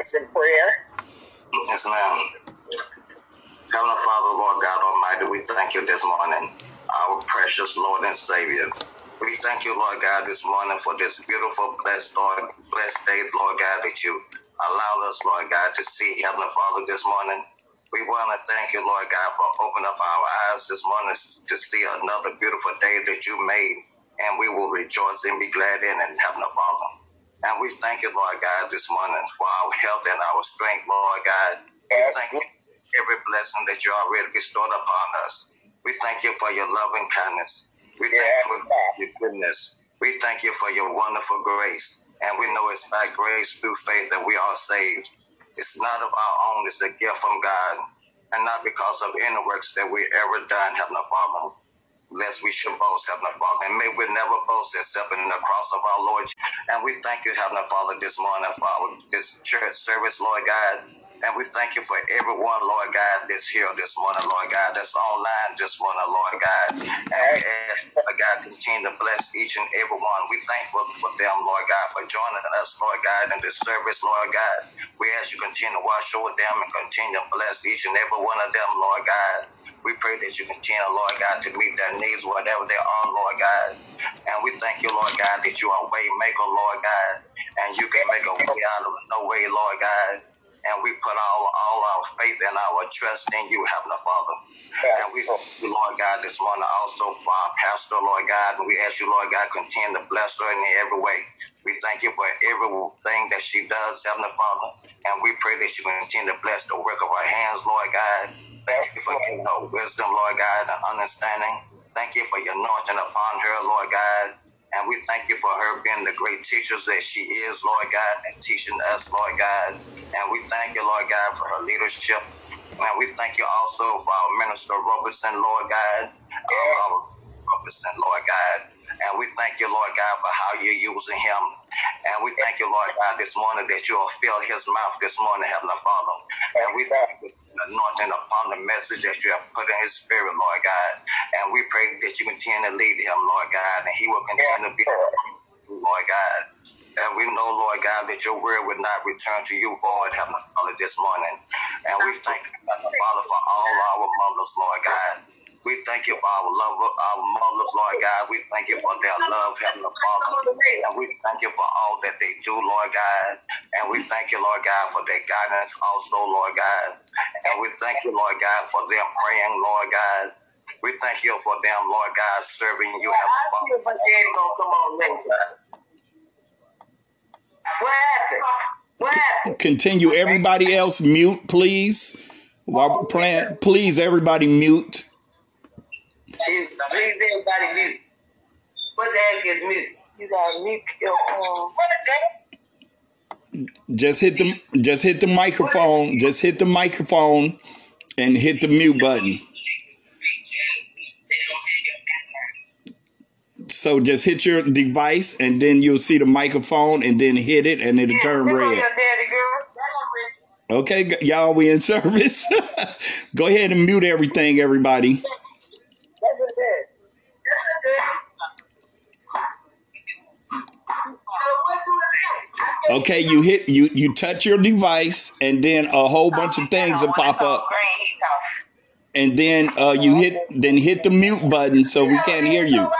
us in prayer. Yes, ma'am. Heavenly Father, Lord God Almighty, we thank you this morning, our precious Lord and Savior. We thank you, Lord God, this morning for this beautiful, blessed, Lord, blessed day, Lord God, that you allowed us, Lord God, to see, Heavenly Father, this morning. We want to thank you, Lord God, for opening up our eyes this morning to see another beautiful day that you made, and we will rejoice and be glad in it, Heavenly Father. And we thank you, Lord God, this morning for our health and our strength, Lord God. We thank you for every blessing that you already bestowed upon us. We thank you for your love and kindness. We thank you for your goodness. We thank you for your wonderful grace. And we know it's by grace through faith that we are saved. It's not of our own, it's a gift from God. And not because of any works that we ever done, Heavenly Father lest we should boast, Heavenly Father. And may we never boast except in the cross of our Lord. And we thank you, Heavenly Father, this morning our, this church service, Lord God. And we thank you for everyone, Lord God, that's here this morning, Lord God, that's online this morning, Lord God. And we ask, Lord God, continue to bless each and every one. We thank you for them, Lord God, for joining us, Lord God, in this service, Lord God. We ask you continue to watch over them and continue to bless each and every one of them, Lord God. We pray that you continue, Lord God, to meet their needs, whatever they are, Lord God. And we thank you, Lord God, that you are a way maker, Lord God, and you can make a way out of no way, Lord God. And we put all, all our faith and our trust in you, Heavenly Father. And we thank you, Lord God, this morning also for our pastor, Lord God. And we ask you, Lord God, continue to bless her in every way. We thank you for everything that she does, Heavenly Father. And we pray that you continue to bless the work of her hands, Lord God. Thank you for giving her wisdom, Lord God, and understanding. Thank you for your anointing upon her, Lord God. And we thank you for her being the great teachers that she is, Lord God, and teaching us, Lord God. And we thank you, Lord God, for her leadership. And we thank you also for our minister, Roberson, Lord God. Our Roberson, Lord God. And we thank you, Lord God, for how you're using him. And we thank you, Lord God, this morning that you will fill his mouth this morning, Heavenly Father. And we thank you for the anointing upon the message that you have put in his spirit, Lord God. And we pray that you continue to lead him, Lord God, and he will continue to be, Lord God. And we know, Lord God, that your word would not return to you void, Heavenly Father, this morning. And we thank you, Heavenly Father, for all our mothers, Lord God. We thank you for our love, our mothers, Lord God. We thank you for their love, Heavenly Father. And we thank you for all that they do, Lord God. And we thank you, Lord God, for their guidance also, Lord God. And we thank you, Lord God, for them praying, Lord God. We thank you for them, Lord God, serving you, Heavenly I Father. see if my daddy gonna come on. What happened? What happened? Continue. Everybody else mute, please. While we're playing, please, everybody mute. Please, please everybody mute. What the heck is mute? You gotta mute your um. What the heck? Just hit the just hit the microphone. Just hit the microphone and hit the mute button. So just hit your device and then you'll see the microphone and then hit it and it'll turn red. your daddy girl. Okay, y'all, we in service. Go ahead and mute everything, everybody. That's his dad. That's his dad. Okay, you hit you you touch your device and then a whole bunch of things will pop up. And then uh, you hit then hit the mute button so we can't hear you.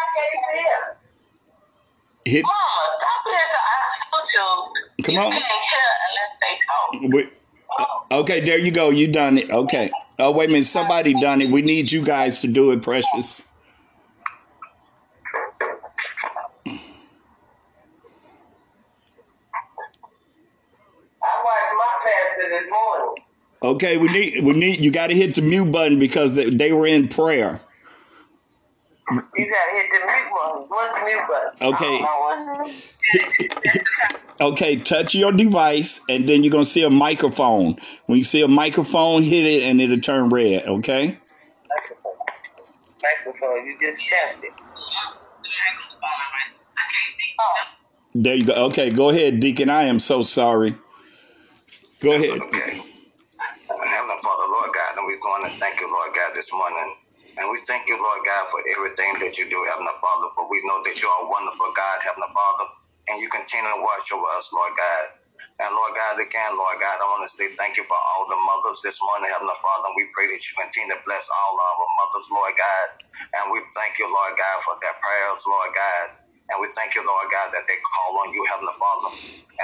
Hit Mama, stop it. I told you. Come on. can't hear unless they talk. we- uh, okay, there you go. You done it. Okay. Oh wait a minute, somebody done it. We need you guys to do it, precious. I watched my pastor this morning. Okay, we need we need you got to hit the mute button because they, they were in prayer. You gotta hit the mute button. What's the mute button? Okay. I don't know what's Okay, touch your device and then you're gonna see a microphone. When you see a microphone, hit it and it'll turn red. Okay. microphone. Microphone. You just tapped it. I can't see. Oh. There you go. Okay, go ahead, Deacon. I am so sorry. Go ahead. okay. Father, Lord God, and we want to thank you, Lord God, this morning. And we thank you, Lord God, for everything that you do, Heavenly Father, for we know that you are a wonderful God, Heavenly Father, and you continue to watch over us, Lord God. And Lord God, again, Lord God, I want to say thank you for all the mothers this morning, Heavenly Father. We pray that you continue to bless all our mothers, Lord God. And we thank you, Lord God, for their prayers, Lord God. And we thank you, Lord God, that they call on you, Heavenly Father.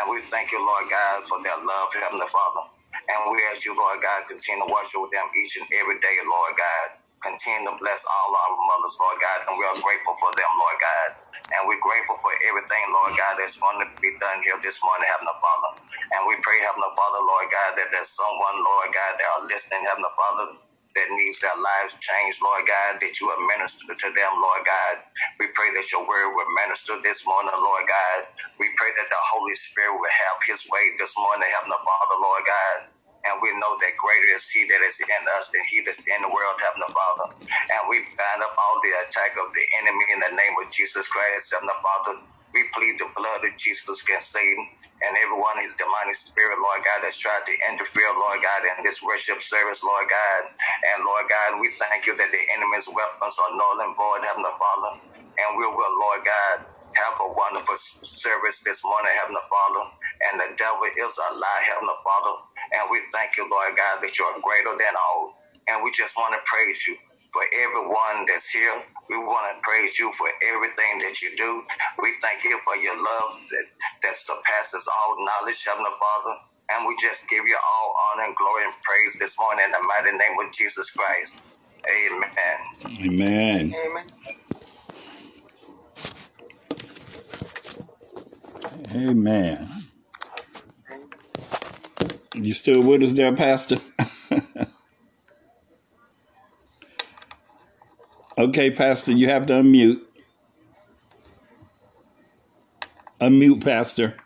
And we thank you, Lord God, for their love, Heavenly Father. And we ask you, Lord God, continue to watch over them each and every day, Lord God. Continue to bless all our mothers, Lord God. And we are grateful for them, Lord God. And we're grateful for everything, Lord God, that's going to be done here this morning, Heavenly Father. And we pray, Heavenly Father, Lord God, that there's someone, Lord God, that are listening, Heavenly Father, that needs their lives changed, Lord God, that you will minister to them, Lord God. We pray that your word will minister this morning, Lord God. We pray that the Holy Spirit will have his way this morning, Heavenly Father, Lord God. And we know that greater is he that is in us than he that's in the world, Heavenly Father. And we bind up all the attack of the enemy in the name of Jesus Christ, Heavenly Father. We plead the blood of Jesus against Satan and everyone his demonic spirit, Lord God, that's tried to interfere, Lord God, in this worship service, Lord God. And Lord God, we thank you that the enemy's weapons are null and void, Heavenly Father. And we will, Lord God, have a wonderful service this morning, Heavenly Father. And the devil is a lie, Heavenly Father. And we thank you, Lord God, that you're greater than all. And we just want to praise you for everyone that's here. We want to praise you for everything that you do. We thank you for your love that, that surpasses all knowledge, Heavenly Father. And we just give you all honor and glory and praise this morning in the mighty name of Jesus Christ. Amen. Amen. Amen. Amen. You still with us there, Pastor? okay, Pastor, you have to unmute. Unmute, Pastor.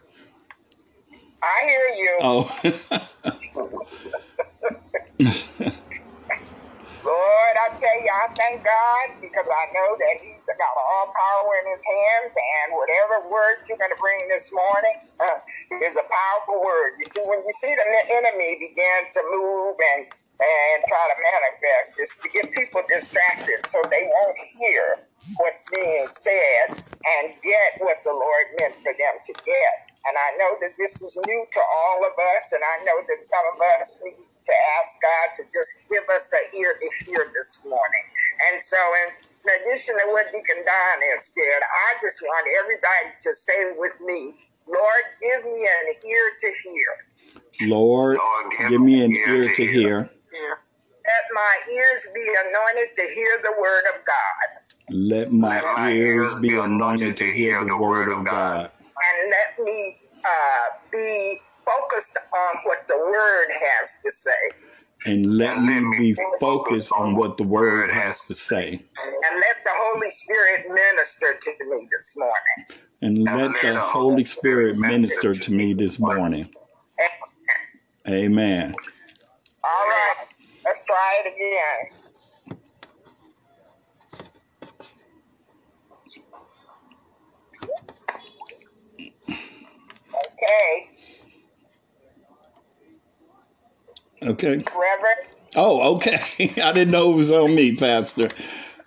I hear you. Oh, Lord, I tell you, I thank God because I know that He's got all power in His hands, and whatever word you're going to bring this morning uh, is a powerful word. You see, when you see the enemy begin to move and and try to manifest, is to get people distracted so they won't hear what's being said and get what the Lord meant for them to get. And I know that this is new to all of us, and I know that some of us need to ask God to just give us an ear to hear this morning. And so, in addition to what Deacon Don has said, I just want everybody to say with me, Lord, give me an ear to hear. Lord, give me an ear to hear. Let my ears be anointed to hear the word of God. Let my ears be anointed to hear the word of God. And let me uh, be focused on what the word has to say. And let me be focused on what the word has to say. And let the Holy Spirit minister to me this morning. And let the Holy Spirit minister to me this morning. Amen. All right, let's try it again. Okay, Okay. Reverend. Oh, okay. I didn't know it was on me, Pastor.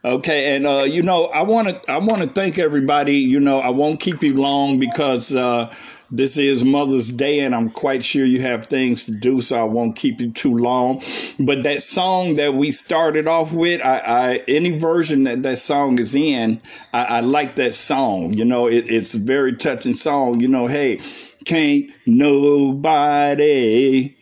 Okay, and uh, you know, I want to I want to thank everybody. You know, I won't keep you long because uh, this is Mother's Day, and I'm quite sure you have things to do, so I won't keep you too long. But that song that we started off with, I, I any version that that song is in, I, I like that song. You know, it, it's a very touching song. You know, hey, can't nobody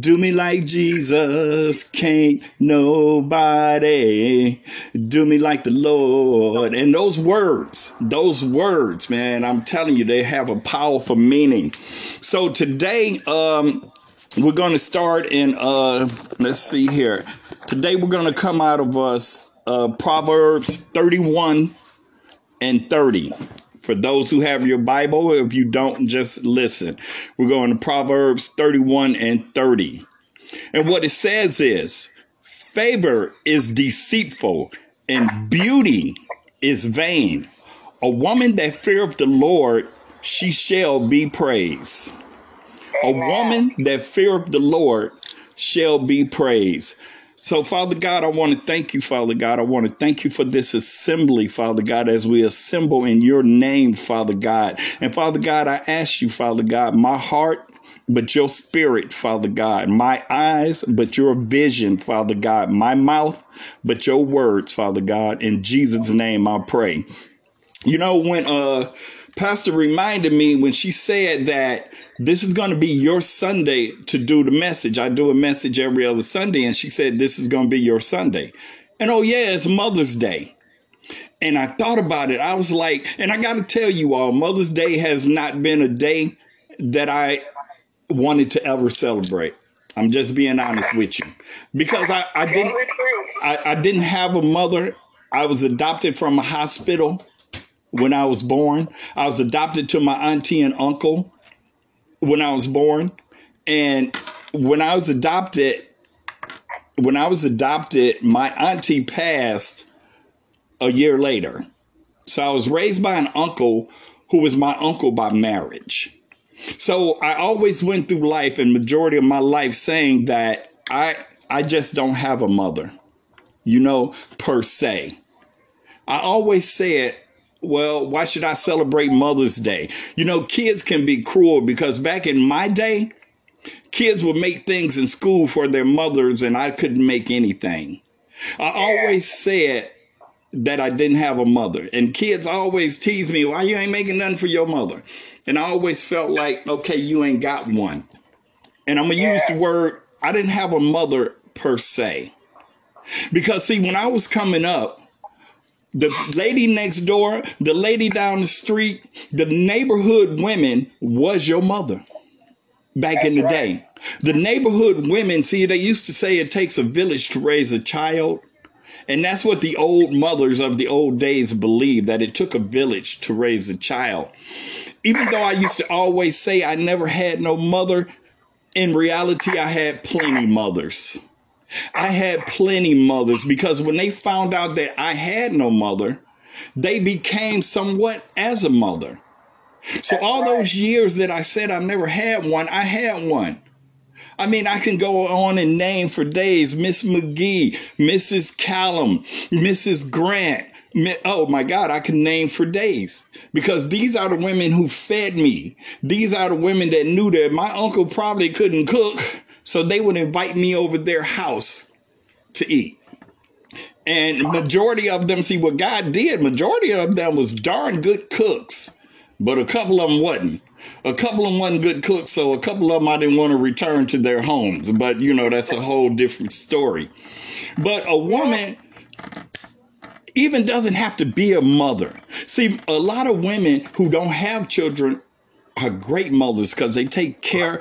do me like Jesus. Can't nobody do me like the Lord. And those words, those words, man, I'm telling you, they have a powerful meaning. So today, um, we're going to start in, uh, let's see here. Today, we're going to come out of us, uh, Proverbs 31 and 30. For those who have your Bible, if you don't, just listen. We're going to Proverbs 31 and 30. And what it says is favor is deceitful and beauty is vain. A woman that feareth the Lord, she shall be praised. A woman that feareth the Lord shall be praised. So, Father God, I want to thank you, Father God. I want to thank you for this assembly, Father God, as we assemble in your name, Father God. And Father God, I ask you, Father God, my heart but your spirit, Father God. My eyes, but your vision, Father God. My mouth, but your words, Father God. In Jesus' name I pray. You know, when uh Pastor reminded me when she said that this is going to be your Sunday to do the message. I do a message every other Sunday, and she said this is going to be your Sunday. And oh, yeah, it's Mother's Day. And I thought about it. I was like, and I got to tell you all, Mother's Day has not been a day that I wanted to ever celebrate. I'm just being honest with you because I, I didn't I, I didn't have a mother. I was adopted from a hospital when I was born. I was adopted to my auntie and uncle when I was born. And when I was adopted, when I was adopted, my auntie passed a year later. So I was raised by an uncle who was my uncle by marriage. So I always went through life and majority of my life saying that I I just don't have a mother, you know, per se. I always said, well, why should I celebrate Mother's Day? You know, kids can be cruel because back in my day, kids would make things in school for their mothers and I couldn't make anything. I always said that I didn't have a mother. And kids always tease me, why you ain't making nothing for your mother? And I always felt like, okay, you ain't got one. And I'm to use the word, I didn't have a mother per se. Because, see, when I was coming up, the lady next door, the lady down the street, the neighborhood women was your mother back That's in the right. day. The neighborhood women, see, they used to say it takes a village to raise a child. And that's what the old mothers of the old days believed that it took a village to raise a child. Even though I used to always say I never had no mother, in reality, I had plenty mothers. I had plenty mothers because when they found out that I had no mother, they became somewhat as a mother. So all those years that I said I never had one, I had one. I mean, I can go on and name for days Miss McGee, Mrs. Callum, Mrs. Grant. Oh my God, I can name for days because these are the women who fed me. These are the women that knew that my uncle probably couldn't cook, so they would invite me over their house to eat. And majority of them, see what God did, majority of them was darn good cooks, but a couple of them wasn't. A couple of them wasn't good cooks, so a couple of them I didn't want to return to their homes. But you know, that's a whole different story. But a woman even doesn't have to be a mother. See, a lot of women who don't have children are great mothers because they take care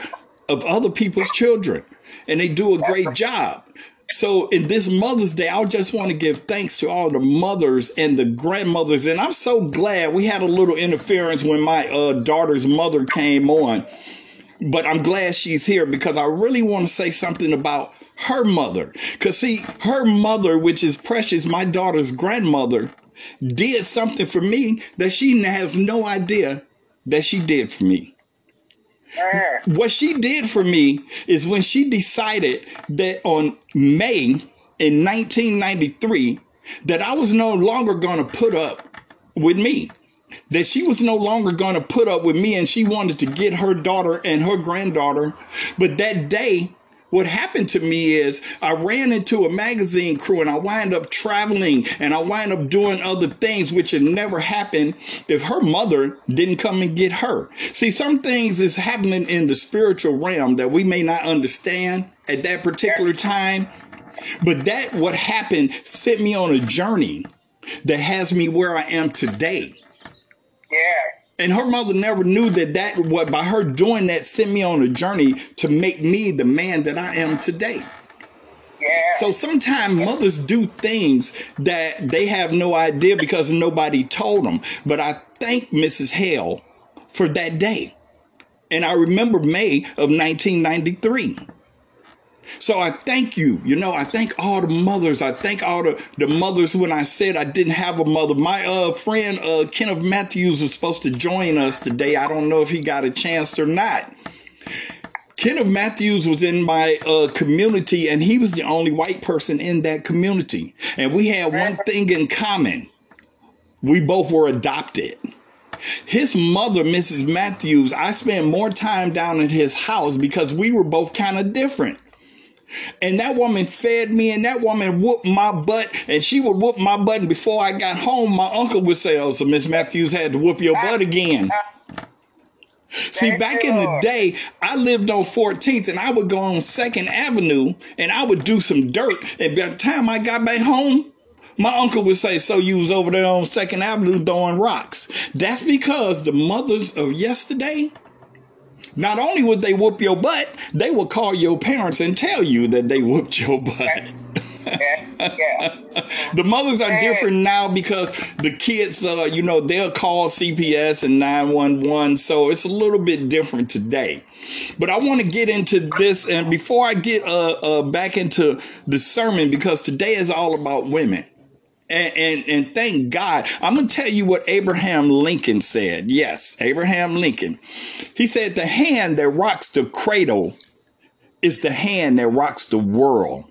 of other people's children and they do a great job. So in this Mother's Day, I just want to give thanks to all the mothers and the grandmothers. And I'm so glad we had a little interference when my uh, daughter's mother came on. But I'm glad she's here because I really want to say something about her mother. Because, see, her mother, which is Precious, my daughter's grandmother, did something for me that she has no idea that she did for me. What she did for me is when she decided that on May in 1993 that I was no longer going to put up with me. That she was no longer going to put up with me and she wanted to get her daughter and her granddaughter. But that day, what happened to me is I ran into a magazine crew and I wind up traveling and I wind up doing other things which had never happened if her mother didn't come and get her. See, some things is happening in the spiritual realm that we may not understand at that particular time. But that what happened sent me on a journey that has me where I am today. Yes. And her mother never knew that that what by her doing that sent me on a journey to make me the man that I am today. Yeah. So sometimes mothers do things that they have no idea because nobody told them. But I thank Mrs. Hale for that day. And I remember May of 1993. So I thank you. You know, I thank all the mothers. I thank all the, the mothers when I said I didn't have a mother. My uh, friend uh, Kenneth Matthews was supposed to join us today. I don't know if he got a chance or not. Kenneth Matthews was in my uh, community, and he was the only white person in that community. And we had one thing in common we both were adopted. His mother, Mrs. Matthews, I spent more time down at his house because we were both kind of different. And that woman fed me, and that woman whooped my butt, and she would whoop my butt. And before I got home, my uncle would say, Oh, so Miss Matthews had to whoop your butt again. See, Thank back in the day, I lived on 14th and I would go on 2nd Avenue and I would do some dirt. And by the time I got back home, my uncle would say, So you was over there on 2nd Avenue throwing rocks. That's because the mothers of yesterday, not only would they whoop your butt, they would call your parents and tell you that they whooped your butt. yes. The mothers are different now because the kids, uh, you know, they'll call CPS and 911. So it's a little bit different today. But I want to get into this. And before I get uh, uh, back into the sermon, because today is all about women. And, and, and thank God. I'm going to tell you what Abraham Lincoln said. Yes, Abraham Lincoln. He said, The hand that rocks the cradle is the hand that rocks the world.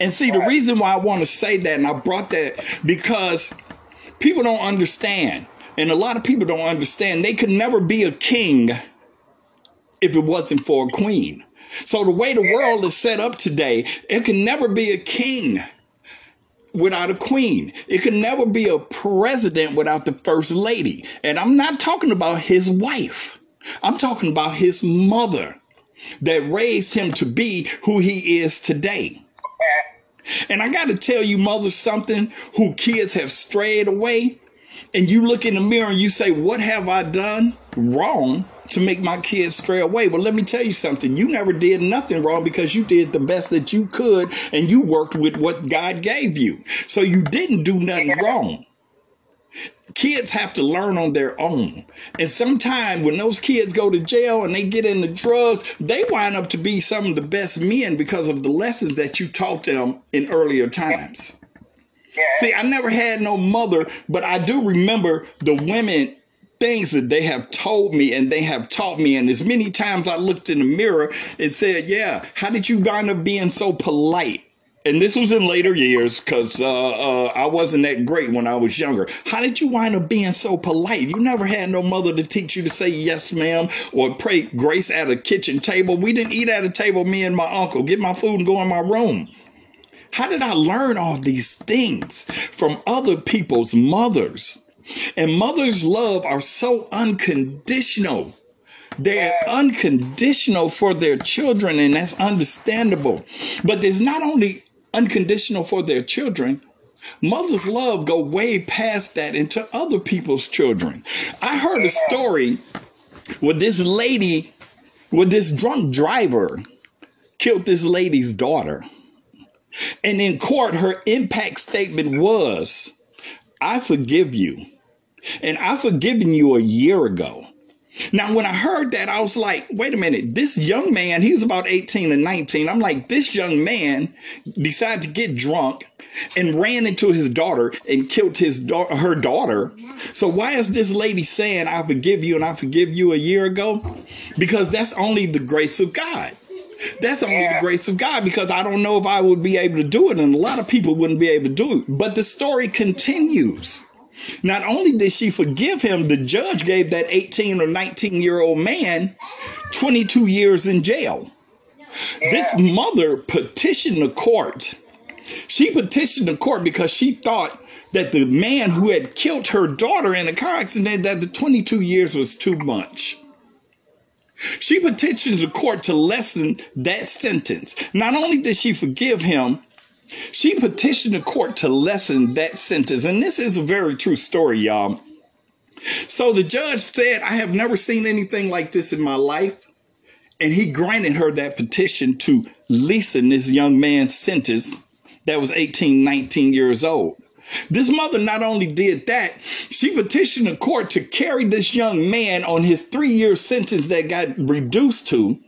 And see, the reason why I want to say that, and I brought that because people don't understand, and a lot of people don't understand, they could never be a king if it wasn't for a queen. So the way the world is set up today, it can never be a king without a queen. It can never be a president without the first lady. And I'm not talking about his wife. I'm talking about his mother that raised him to be who he is today. And I got to tell you, mother, something who kids have strayed away. And you look in the mirror and you say, What have I done wrong to make my kids stray away? Well, let me tell you something. You never did nothing wrong because you did the best that you could and you worked with what God gave you. So you didn't do nothing wrong. Kids have to learn on their own. And sometimes when those kids go to jail and they get into drugs, they wind up to be some of the best men because of the lessons that you taught them in earlier times. Yes. See, I never had no mother, but I do remember the women things that they have told me and they have taught me. And as many times I looked in the mirror and said, Yeah, how did you wind up being so polite? And this was in later years because uh, uh, I wasn't that great when I was younger. How did you wind up being so polite? You never had no mother to teach you to say yes, ma'am, or pray grace at a kitchen table. We didn't eat at a table, me and my uncle. Get my food and go in my room. How did I learn all these things from other people's mothers? And mothers' love are so unconditional. They're unconditional for their children, and that's understandable. But there's not only unconditional for their children, mothers' love go way past that into other people's children. I heard a story where this lady, where this drunk driver killed this lady's daughter. And in court, her impact statement was, I forgive you. And I've forgiven you a year ago. Now, when I heard that, I was like, wait a minute, this young man, he was about 18 and 19. I'm like, this young man decided to get drunk and ran into his daughter and killed his da- her daughter. So why is this lady saying, I forgive you and I forgive you a year ago? Because that's only the grace of God. That's only Yeah. the grace of God because I don't know if I would be able to do it, and a lot of people wouldn't be able to do it. But the story continues. Not only did she forgive him, the judge gave that 18 or 19 year old man 22 years in jail. This mother petitioned the court. She petitioned the court because she thought that the man who had killed her daughter in a car accident that the 22 years was too much. She petitioned the court to lessen that sentence. Not only did she forgive him, she petitioned the court to lessen that sentence. And this is a very true story, y'all. So the judge said, I have never seen anything like this in my life. And he granted her that petition to lessen this young man's sentence that was 18, 19 years old. This mother not only did that, she petitioned the court to carry this young man on his three year sentence that got reduced to,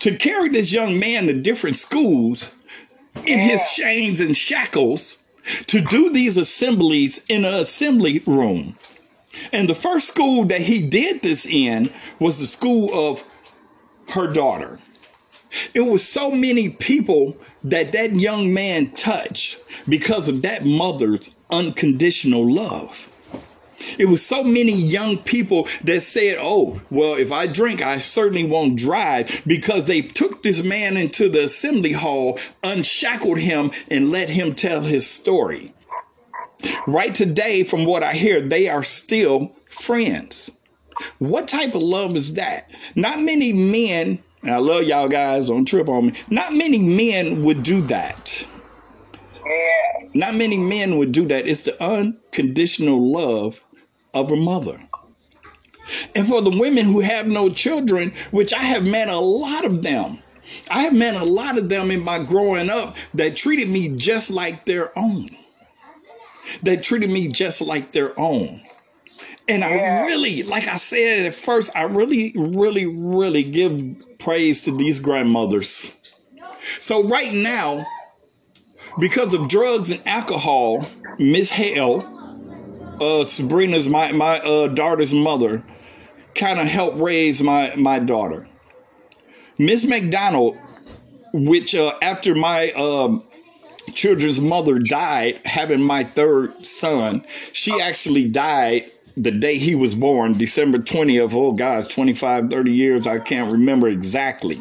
to carry this young man to different schools in his chains and shackles to do these assemblies in an assembly room. And the first school that he did this in was the school of her daughter. It was so many people that that young man touched because of that mother's unconditional love. It was so many young people that said, Oh, well, if I drink, I certainly won't drive because they took this man into the assembly hall, unshackled him, and let him tell his story. Right today, from what I hear, they are still friends. What type of love is that? Not many men, I love y'all guys, don't trip on me. Not many men would do that. Yes. Not many men would do that. It's the unconditional love of a mother. And for the women who have no children, which I have met a lot of them, I have met a lot of them in my growing up that treated me just like their own. They treated me just like their own. And I really, like I said at first, I really, really, really give praise to these grandmothers. So right now, because of drugs and alcohol, Miss Hale, uh, Sabrina's my my uh, daughter's mother, kind of helped raise my my daughter. Miss McDonald, which uh, after my um, children's mother died, having my third son, she actually died the day he was born, December 20th. Oh gosh, 25, 30 years, I can't remember exactly.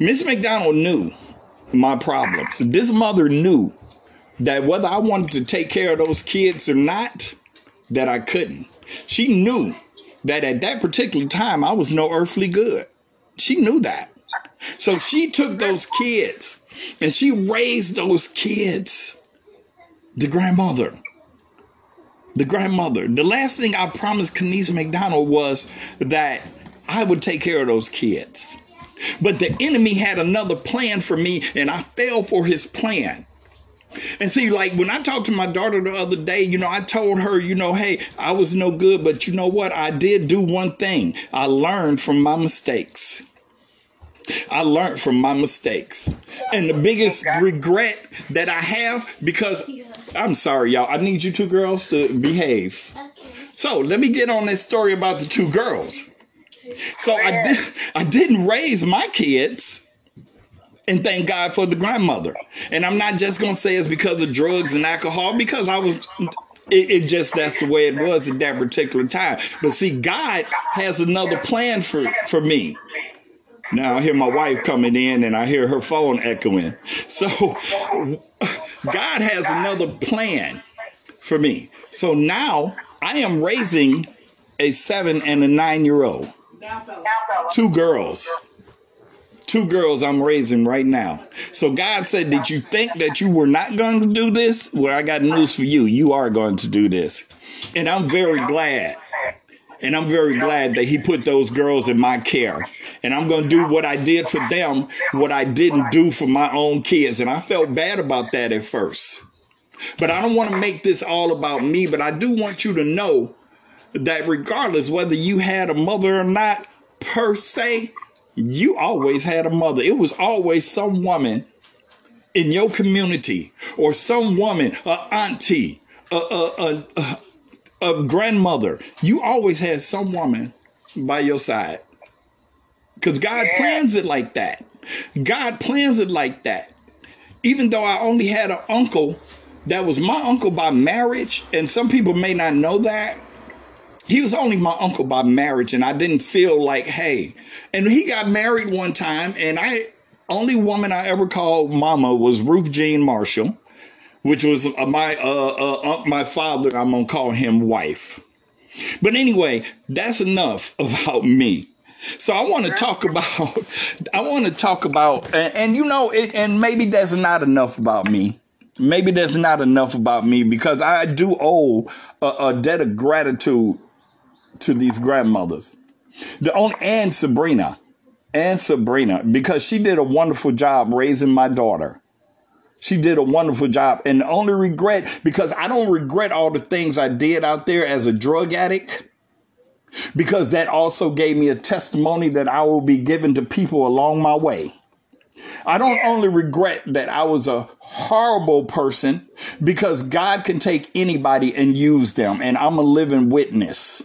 Miss McDonald knew my problems. This mother knew that whether I wanted to take care of those kids or not, that I couldn't. She knew that at that particular time I was no earthly good. She knew that. So she took those kids and she raised those kids. The grandmother. The grandmother. The last thing I promised Kenise McDonald was that I would take care of those kids. But the enemy had another plan for me, and I fell for his plan. And see, like when I talked to my daughter the other day, you know, I told her, you know, hey, I was no good, but you know what? I did do one thing. I learned from my mistakes. I learned from my mistakes. And the biggest regret that I have, because I'm sorry, y'all, I need you two girls to behave. So let me get on this story about the two girls. So I did I didn't raise my kids. And thank God for the grandmother. And I'm not just gonna say it's because of drugs and alcohol, because I was it, it just that's the way it was at that particular time. But see, God has another plan for, for me. Now I hear my wife coming in and I hear her phone echoing. So God has another plan for me. So now I am raising a seven and a nine year old. Two girls. Two girls I'm raising right now. So God said, Did you think that you were not going to do this? Well, I got news for you. You are going to do this. And I'm very glad. And I'm very glad that He put those girls in my care. And I'm going to do what I did for them, what I didn't do for my own kids. And I felt bad about that at first. But I don't want to make this all about me, but I do want you to know that regardless whether you had a mother or not, per se, you always had a mother. It was always some woman in your community or some woman, a auntie, a, a, a, a, grandmother. You always had some woman by your side. Because God Yeah. plans it like that. God plans it like that. Even though I only had an uncle that was my uncle by marriage, and some people may not know that, he was only my uncle by marriage and i didn't feel like hey. And he got married one time and i only woman i ever called mama was ruth jean marshall which was uh, my uh, uh, uh, my father i'm gonna call him wife. But anyway that's enough about me. So i want to talk about i want to talk about and, and you know it, and maybe that's not enough about me. Maybe that's not enough about me because i do owe a, a debt of gratitude to these grandmothers. The only and Sabrina, and Sabrina, because she did a wonderful job raising my daughter. She did a wonderful job. And the only regret, because I don't regret all the things I did out there as a drug addict, because that also gave me a testimony that I will be given to people along my way. I don't only regret that I was a horrible person because God can take anybody and use them. And I'm a living witness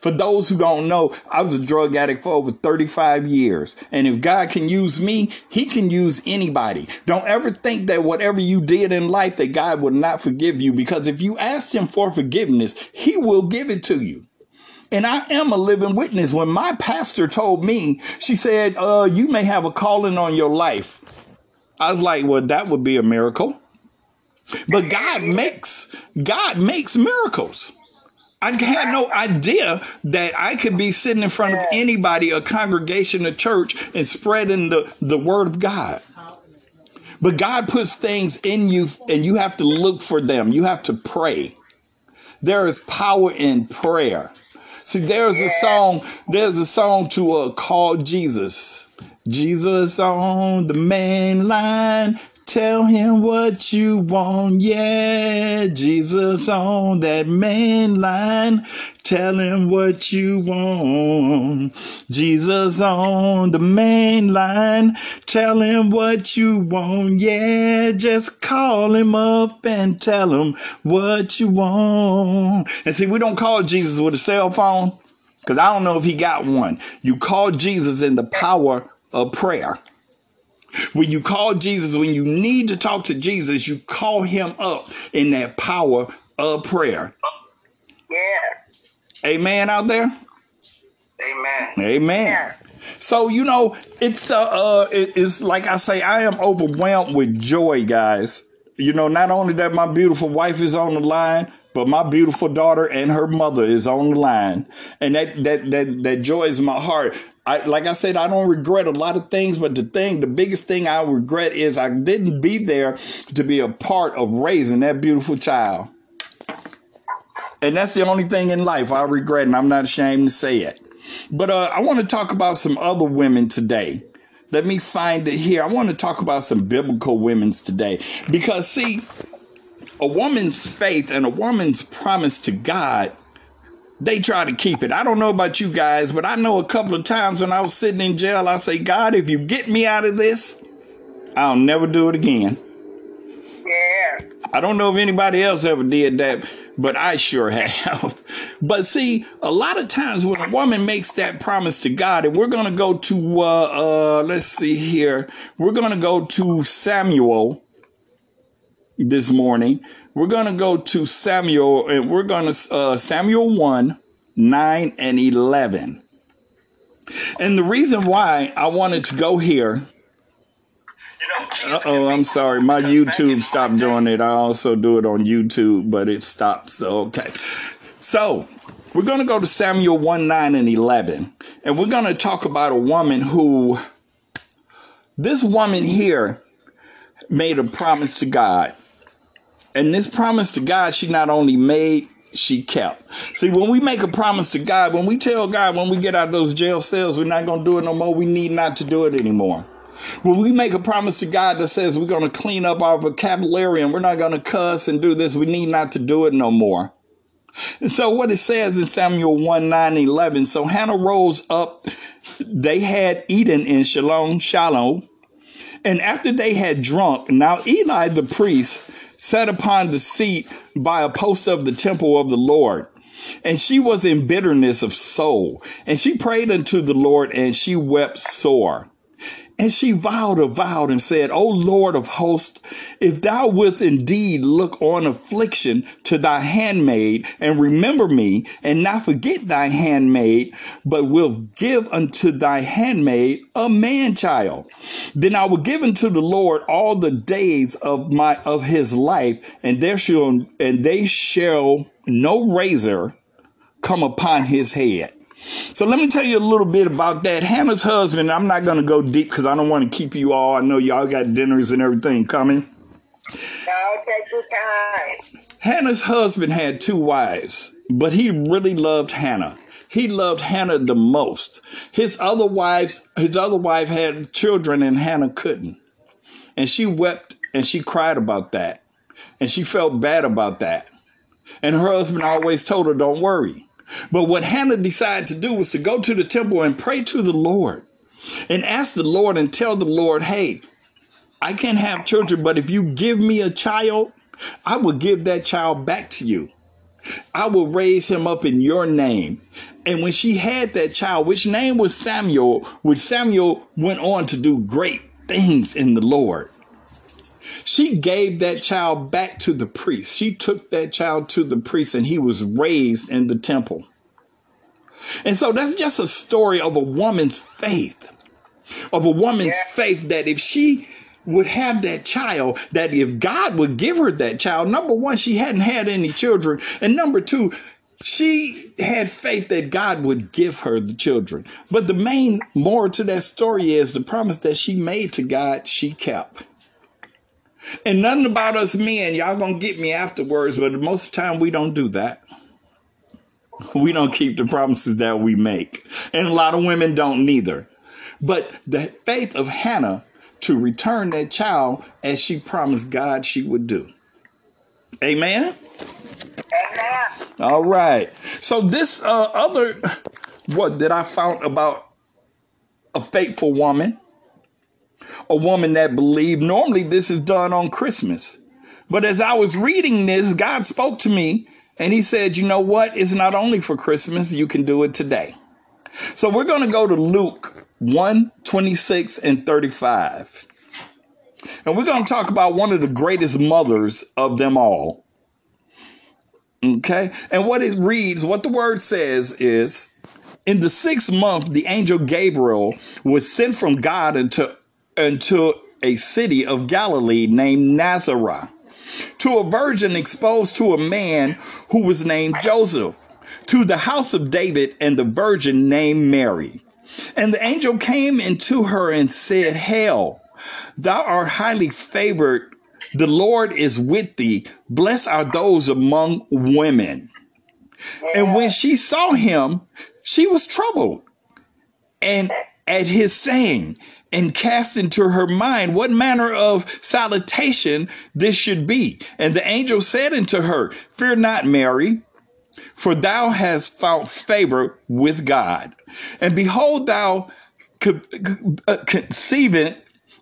For those who don't know, I was a drug addict for over 35 years. And if God can use me, he can use anybody. Don't ever think that whatever you did in life that God would not forgive you because if you ask him for forgiveness, he will give it to you. And I am a living witness. When my pastor told me, she said, uh, you may have a calling on your life. I was like, well, that would be a miracle. But God makes, God makes miracles. I had no idea that I could be sitting in front of anybody, a congregation, a church, and spreading the, the word of God. But God puts things in you and you have to look for them. You have to pray. There is power in prayer. See, there's a song, there's a song to uh, call Jesus. Jesus on the main line. Tell him what you want. Yeah, Jesus on that main line. Tell him what you want. Jesus on the main line. Tell him what you want. Yeah, just call him up and tell him what you want. And see, we don't call Jesus with a cell phone because I don't know if he got one. You call Jesus in the power of prayer. When you call Jesus, when you need to talk to Jesus, you call him up in that power of prayer. Yeah. Amen out there? Amen. Amen. Yeah. So, you know, it's uh, uh it- it's like I say, I am overwhelmed with joy, guys. You know, not only that my beautiful wife is on the line, but my beautiful daughter and her mother is on the line. And that that that that joy is my heart. I like I said, I don't regret a lot of things, but the thing, the biggest thing I regret is I didn't be there to be a part of raising that beautiful child. And that's the only thing in life I regret, and I'm not ashamed to say it. But uh, I want to talk about some other women today. Let me find it here. I want to talk about some biblical women's today. Because, see, a woman's faith and a woman's promise to God, they try to keep it. I don't know about you guys, but I know a couple of times when I was sitting in jail, I say, God, if you get me out of this, I'll never do it again. Yes. I don't know if anybody else ever did that, but I sure have. But see, a lot of times when a woman makes that promise to God, and we're going to go to, uh, uh, let's see here, we're going to go to Samuel this morning. We're going to go to Samuel, and we're going to, uh, Samuel 1, 9, and 11. And the reason why I wanted to go here uh oh, I'm sorry. My YouTube stopped doing it. I also do it on YouTube, but it stopped. So, okay. So, we're going to go to Samuel 1 9 and 11. And we're going to talk about a woman who, this woman here made a promise to God. And this promise to God, she not only made, she kept. See, when we make a promise to God, when we tell God when we get out of those jail cells, we're not going to do it no more, we need not to do it anymore. When we make a promise to God that says we're going to clean up our vocabulary and we're not going to cuss and do this, we need not to do it no more. And so what it says in Samuel 1, 9, 11, so Hannah rose up. They had eaten in Shalom, Shalom. And after they had drunk, now Eli the priest sat upon the seat by a post of the temple of the Lord. And she was in bitterness of soul. And she prayed unto the Lord and she wept sore. And she vowed a vow and said, O Lord of hosts, if thou wilt indeed look on affliction to thy handmaid and remember me and not forget thy handmaid, but will give unto thy handmaid a man child, then I will give unto the Lord all the days of my, of his life and there shall, and they shall no razor come upon his head. So let me tell you a little bit about that. Hannah's husband, I'm not going to go deep because I don't want to keep you all. I know y'all got dinners and everything coming. No, take your time. Hannah's husband had two wives, but he really loved Hannah. He loved Hannah the most. His other wives, his other wife had children and Hannah couldn't. And she wept and she cried about that. And she felt bad about that. And her husband always told her, don't worry. But what Hannah decided to do was to go to the temple and pray to the Lord and ask the Lord and tell the Lord, hey, I can't have children, but if you give me a child, I will give that child back to you. I will raise him up in your name. And when she had that child, which name was Samuel, which Samuel went on to do great things in the Lord. She gave that child back to the priest. She took that child to the priest and he was raised in the temple. And so that's just a story of a woman's faith, of a woman's yeah. faith that if she would have that child, that if God would give her that child, number one, she hadn't had any children. And number two, she had faith that God would give her the children. But the main more to that story is the promise that she made to God, she kept. And nothing about us men, y'all gonna get me afterwards, but most of the time we don't do that. We don't keep the promises that we make. And a lot of women don't neither. But the faith of Hannah to return that child as she promised God she would do. Amen? Amen. All right. So this uh, other what that I found about a faithful woman, a woman that believed. Normally, this is done on Christmas, but as I was reading this, God spoke to me and He said, "You know what? It's not only for Christmas. You can do it today." So we're going to go to Luke 1 26 and 35. And we're going to talk about one of the greatest mothers of them all. Okay. And what it reads, what the word says is in the sixth month, the angel Gabriel was sent from God into, into a city of Galilee named Nazareth to a virgin exposed to a man who was named Joseph to the house of David and the virgin named Mary. And the angel came into her and said, Hail, thou art highly favored. The Lord is with thee. Blessed are those among women. And when she saw him, she was troubled and at his saying and cast into her mind what manner of salutation this should be. And the angel said unto her, Fear not, Mary, for thou hast found favor with God. And behold, thou uh, conceiving,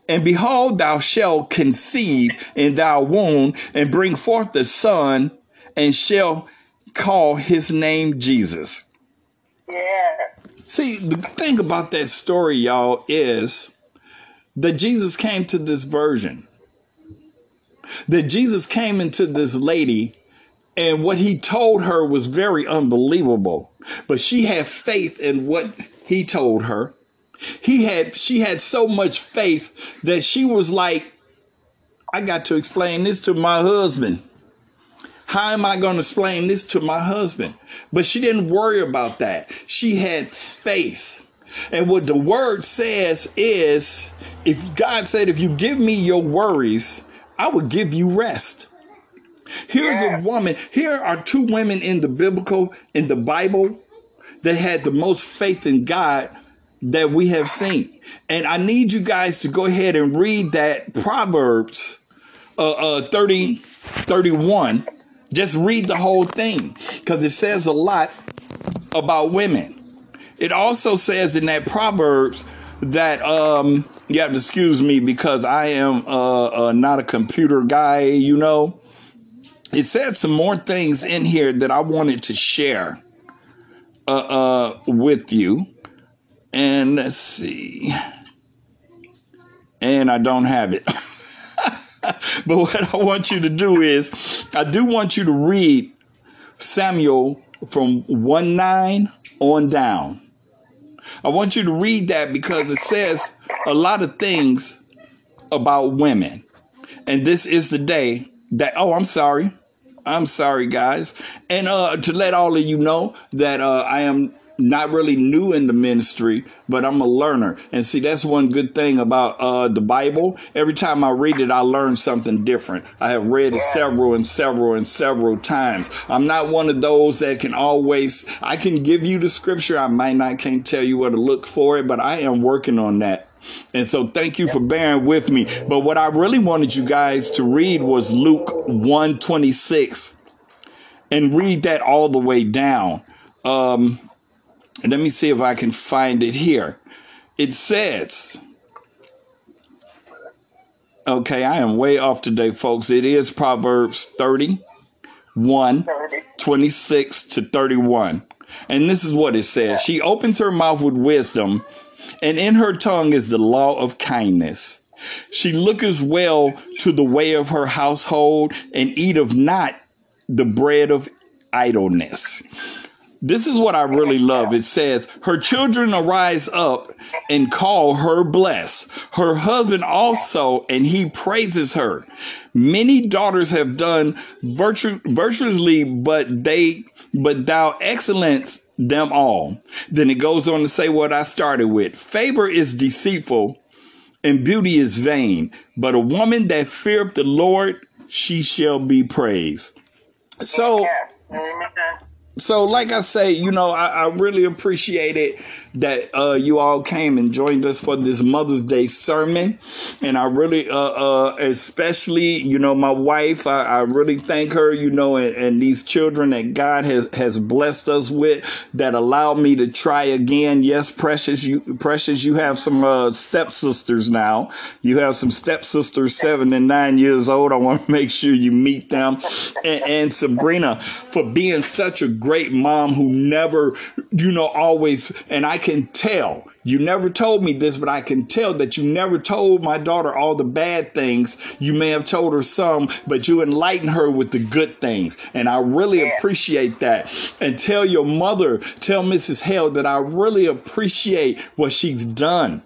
and behold, thou shalt conceive in thy womb and bring forth the son, and shall call his name Jesus. Yes. See, the thing about that story, y'all, is that Jesus came to this virgin. That Jesus came into this lady and what he told her was very unbelievable. But she had faith in what he told her. He had she had so much faith that she was like, I got to explain this to my husband. How am I going to explain this to my husband? But she didn't worry about that. She had faith. And what the word says is if God said, if you give me your worries, I will give you rest. Here's yes. a woman. Here are two women in the biblical, in the Bible, that had the most faith in God that we have seen. And I need you guys to go ahead and read that Proverbs uh, uh, 30, 31. Just read the whole thing because it says a lot about women. It also says in that Proverbs that um, you have to excuse me because I am uh, uh, not a computer guy, you know it said some more things in here that I wanted to share uh, uh, with you. And let's see. And I don't have it. but what I want you to do is, I do want you to read Samuel from 1 9 on down. I want you to read that because it says a lot of things about women. And this is the day that, oh, I'm sorry. I'm sorry, guys. And uh, to let all of you know that uh, I am not really new in the ministry, but I'm a learner. And see, that's one good thing about uh, the Bible. Every time I read it, I learn something different. I have read it several and several and several times. I'm not one of those that can always, I can give you the scripture. I might not can't tell you where to look for it, but I am working on that. And so thank you for bearing with me. But what I really wanted you guys to read was Luke 126 and read that all the way down. Um, let me see if I can find it here. It says, okay, I am way off today, folks. It is Proverbs 30, 1 26 to 31. And this is what it says She opens her mouth with wisdom, and in her tongue is the law of kindness. She looketh well to the way of her household, and eateth not the bread of idleness. This is what I really love. It says, Her children arise up and call her blessed. Her husband also, and he praises her. Many daughters have done virtu- virtuously, but they, but thou excellence them all. Then it goes on to say what I started with. Favor is deceitful and beauty is vain, but a woman that feareth the Lord, she shall be praised. So, Yes. So like I say, you know, I, I really appreciate it that uh, you all came and joined us for this Mother's Day sermon, and I really, uh, uh, especially, you know, my wife, I, I really thank her, you know, and, and these children that God has has blessed us with that allow me to try again. Yes, precious, you precious, you have some uh, stepsisters now. You have some stepsisters, seven and nine years old. I want to make sure you meet them, and, and Sabrina for being such a great mom who never, you know, always, and I can tell. You never told me this, but I can tell that you never told my daughter all the bad things. You may have told her some, but you enlighten her with the good things. And I really Yeah. appreciate that. And tell your mother, tell Mrs. Hale that I really appreciate what she's done.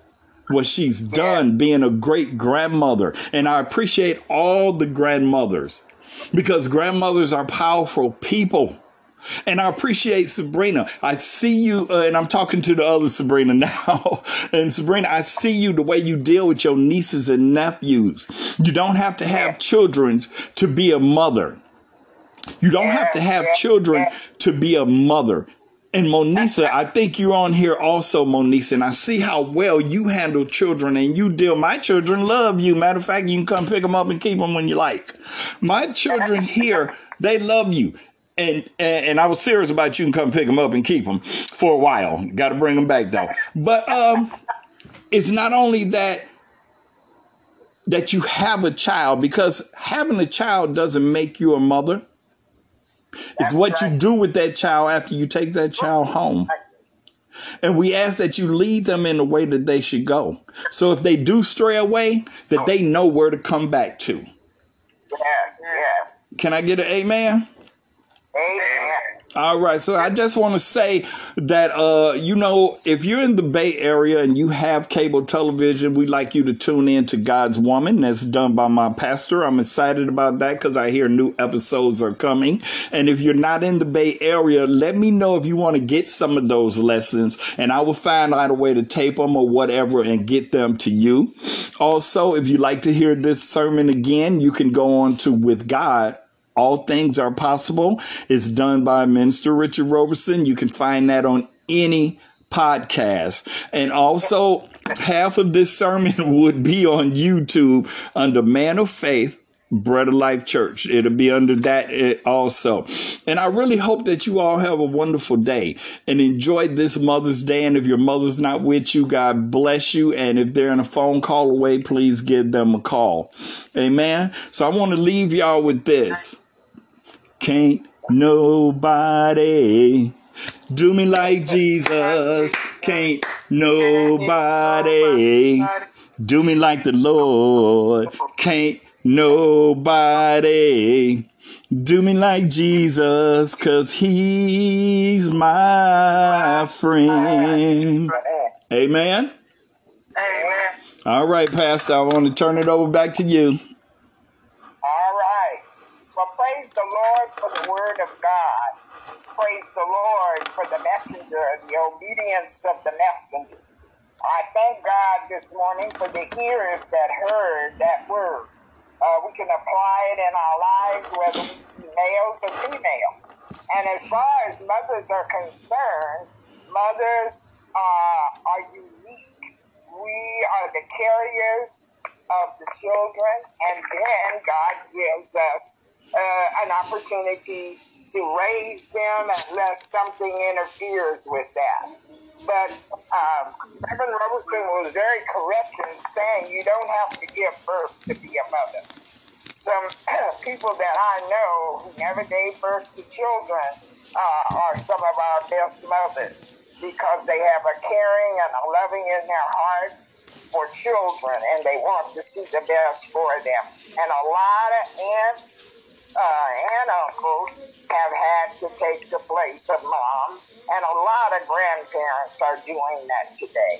What she's done being a great grandmother. And I appreciate all the grandmothers because grandmothers are powerful people. And I appreciate Sabrina. I see you, uh, and I'm talking to the other Sabrina now. and Sabrina, I see you the way you deal with your nieces and nephews. You don't have to have children to be a mother. You don't have to have children to be a mother. And Monisa, I think you're on here also, Monisa, and I see how well you handle children and you deal. My children love you. Matter of fact, you can come pick them up and keep them when you like. My children here, they love you. And, and I was serious about you can come pick them up and keep them for a while. Got to bring them back though. But um, it's not only that that you have a child because having a child doesn't make you a mother. It's That's what you do with that child after you take that child home. And we ask that you lead them in the way that they should go. So if they do stray away, that they know where to come back to. Yes. Yes. Can I get an amen? All right, so I just want to say that uh, you know, if you're in the Bay Area and you have cable television, we'd like you to tune in to God's Woman. That's done by my pastor. I'm excited about that because I hear new episodes are coming. And if you're not in the Bay Area, let me know if you want to get some of those lessons, and I will find out a way to tape them or whatever and get them to you. Also, if you'd like to hear this sermon again, you can go on to With God all Things Are Possible. It's done by Minister Richard Roberson. You can find that on any podcast. And also, half of this sermon would be on YouTube under Man of Faith. Bread of Life Church. It'll be under that uh, also. And I really hope that you all have a wonderful day and enjoy this Mother's Day. And if your mother's not with you, God bless you. And if they're in a phone call away, please give them a call. Amen. So I want to leave y'all with this. Can't nobody do me like Jesus. Can't nobody do me like the Lord. Can't nobody do me like Jesus, cause he's my friend. Amen. Amen. All right, Pastor, I want to turn it over back to you. All right. Well, praise the Lord for the word of God. The Lord for the messenger, the obedience of the messenger. I thank God this morning for the ears that heard that word. Uh, we can apply it in our lives, whether we be males or females. And as far as mothers are concerned, mothers uh, are unique. We are the carriers of the children, and then God gives us uh, an opportunity to raise them unless something interferes with that. But um, Reverend Roberson was very correct in saying you don't have to give birth to be a mother. some people that I know who never gave birth to children uh, are some of our best mothers because they have a caring and a loving in their heart for children and they want to see the best for them. And a lot of aunts and uncles have had to take the place of mom, and a lot of grandparents are doing that today.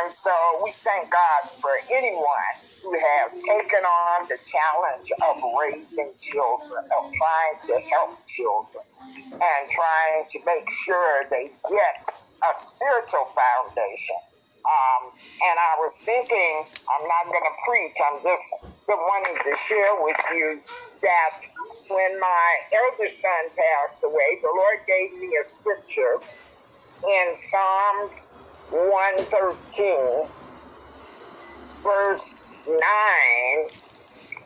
And so we thank God for anyone who has taken on the challenge of raising children, of trying to help children, and trying to make sure they get a spiritual foundation. Um, and I was thinking, I'm not going to preach, I'm just wanting to share with you that when my eldest son passed away, the Lord gave me a scripture in Psalms 113, verse 9,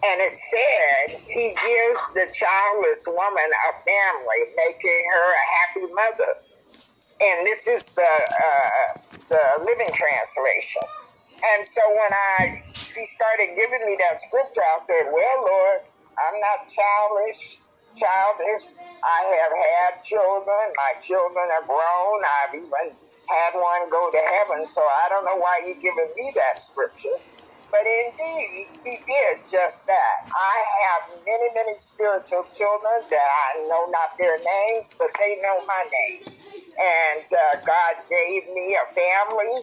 and it said, He gives the childless woman a family, making her a happy mother. And this is the uh, the Living Translation. And so when I he started giving me that scripture, I said, "Well, Lord, I'm not childish. Childish. I have had children. My children are grown. I've even had one go to heaven. So I don't know why you're giving me that scripture. But indeed, he did just that. I have many, many spiritual children that I know not their names, but they know my name. And uh, God gave me a family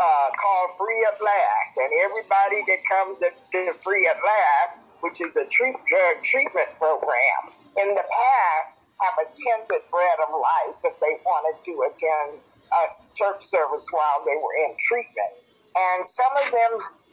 uh, called Free at Last. And everybody that comes to, to Free at Last, which is a treat, drug treatment program, in the past have attended Bread of Life if they wanted to attend a church service while they were in treatment. And some of them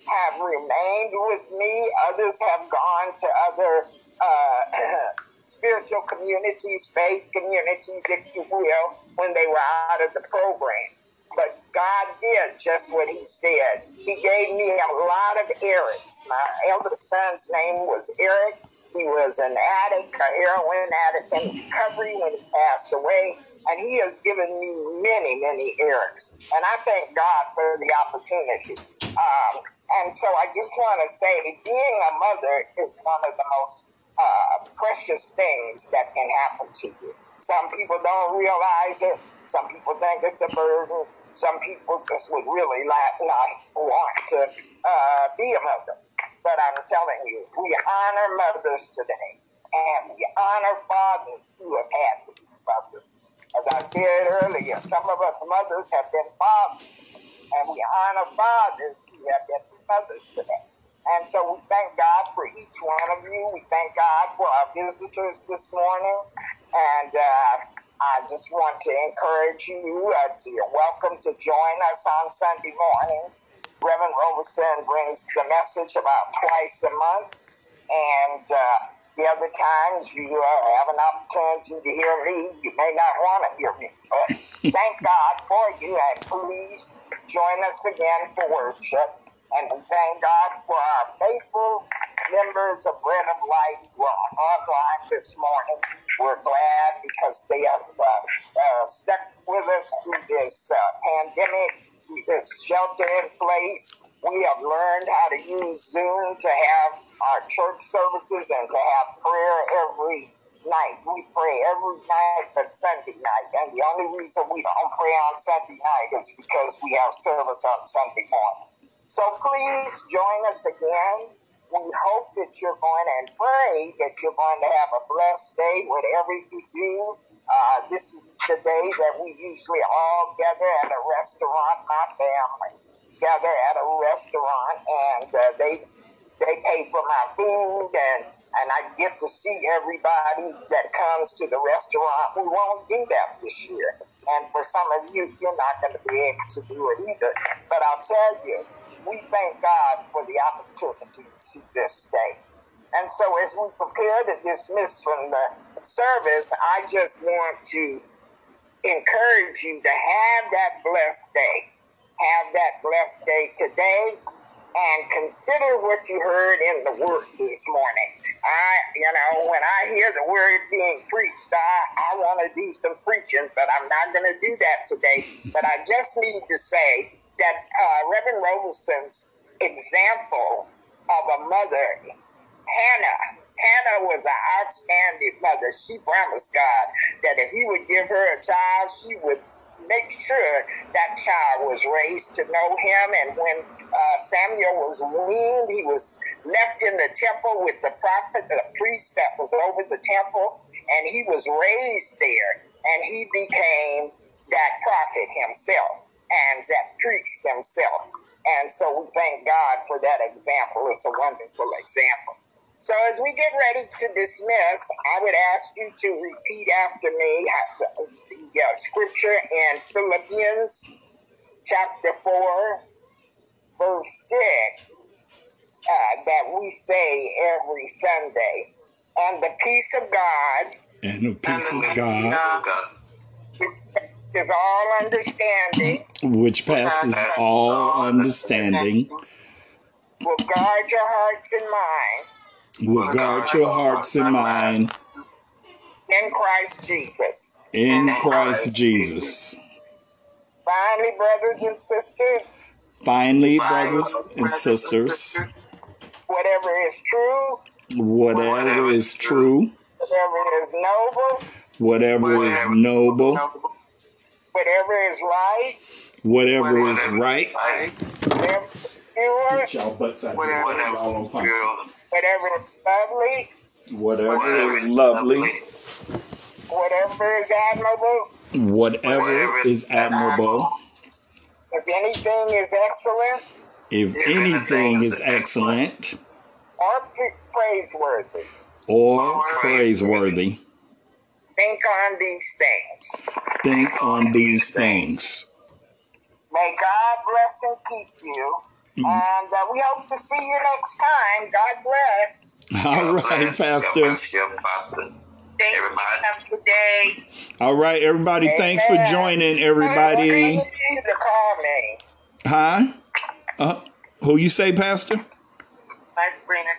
have remained with me, others have gone to other uh, spiritual communities, faith communities, if you will, when they were out of the program. But God did just what He said. He gave me a lot of Erics. My eldest son's name was Eric. He was an addict, a heroin addict in recovery when he passed away. And he has given me many, many Erics. And I thank God for the opportunity. Um, and so I just want to say being a mother is one of the most uh, precious things that can happen to you. Some people don't realize it. Some people think it's a burden. Some people just would really like, not want to uh, be a mother. But I'm telling you, we honor mothers today, and we honor fathers who have had mothers. As I said earlier, some of us mothers have been fathers, and we honor fathers who have been mothers today. And so we thank God for each one of you. We thank God for our visitors this morning. And uh, I just want to encourage you uh, to you're welcome to join us on Sunday mornings. Reverend Roberson brings the message about twice a month, and uh, the other times you uh, have an opportunity to hear me. You may not want to hear me, but thank God for you, and please join us again for worship. And we thank God for our faithful members of Bread of Life who are online this morning. We're glad because they have uh, uh, stuck with us through this uh, pandemic, this shelter in place. We have learned how to use Zoom to have our church services and to have prayer every night. We pray every night but Sunday night. And the only reason we don't pray on Sunday night is because we have service on Sunday morning. So please join us again we hope that you're going and pray that you're going to have a blessed day, whatever you do. Uh, this is the day that we usually all gather at a restaurant, my family gather at a restaurant, and uh, they they pay for my food, and and I get to see everybody that comes to the restaurant. We won't do that this year, and for some of you, you're not going to be able to do it either. But I'll tell you, we thank God for the opportunity to see this day. And so, as we prepare to dismiss from the service, I just want to encourage you to have that blessed day. Have that blessed day today and consider what you heard in the word this morning. I, you know, when I hear the word being preached, I, I want to do some preaching, but I'm not going to do that today. But I just need to say that uh, Reverend Roberson's example of a mother Hannah. Hannah was an outstanding mother. She promised God that if He would give her a child, she would make sure that child was raised to know Him. And when uh, Samuel was weaned, he was left in the temple with the prophet, the priest that was over the temple, and he was raised there, and he became that prophet himself and that priest himself. And so we thank God for that example. It's a wonderful example. So as we get ready to dismiss, I would ask you to repeat after me the uh, scripture in Philippians chapter 4, verse 6 uh, that we say every Sunday. And the peace of God And the peace of God, is all understanding. Which passes uh, all understanding, will guard your hearts and minds. Will guard your hearts and minds. in Christ Jesus. in Christ Jesus. Finally, brothers and sisters, Finally, brothers and sisters, whatever is true, whatever is true, whatever is noble, whatever is noble, whatever is right, whatever is right, whatever is pure, y'all butts out Whatever here, y'all on is pure, whatever is lovely, whatever is lovely, whatever is admirable, whatever is admirable, if anything is excellent. If anything is excellent. or pra- praiseworthy, or praiseworthy, think on these things. think on these things. May God bless and keep you. And uh, we hope to see you next time. God bless. All God right, bless. God Pastor. bless you, Pastor. Thank Everybody. Have a good day. All right, everybody. Thanks for joining, everybody. gonna need you to call me. Huh? Uh, who you say, Pastor? Bye, Sabrina.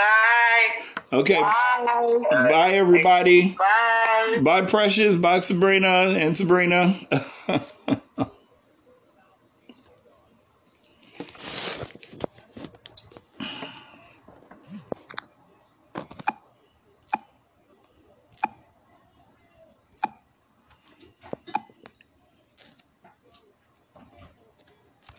Bye. Okay. Bye. Bye, everybody. Bye. Bye, Precious. Bye, Sabrina and Sabrina.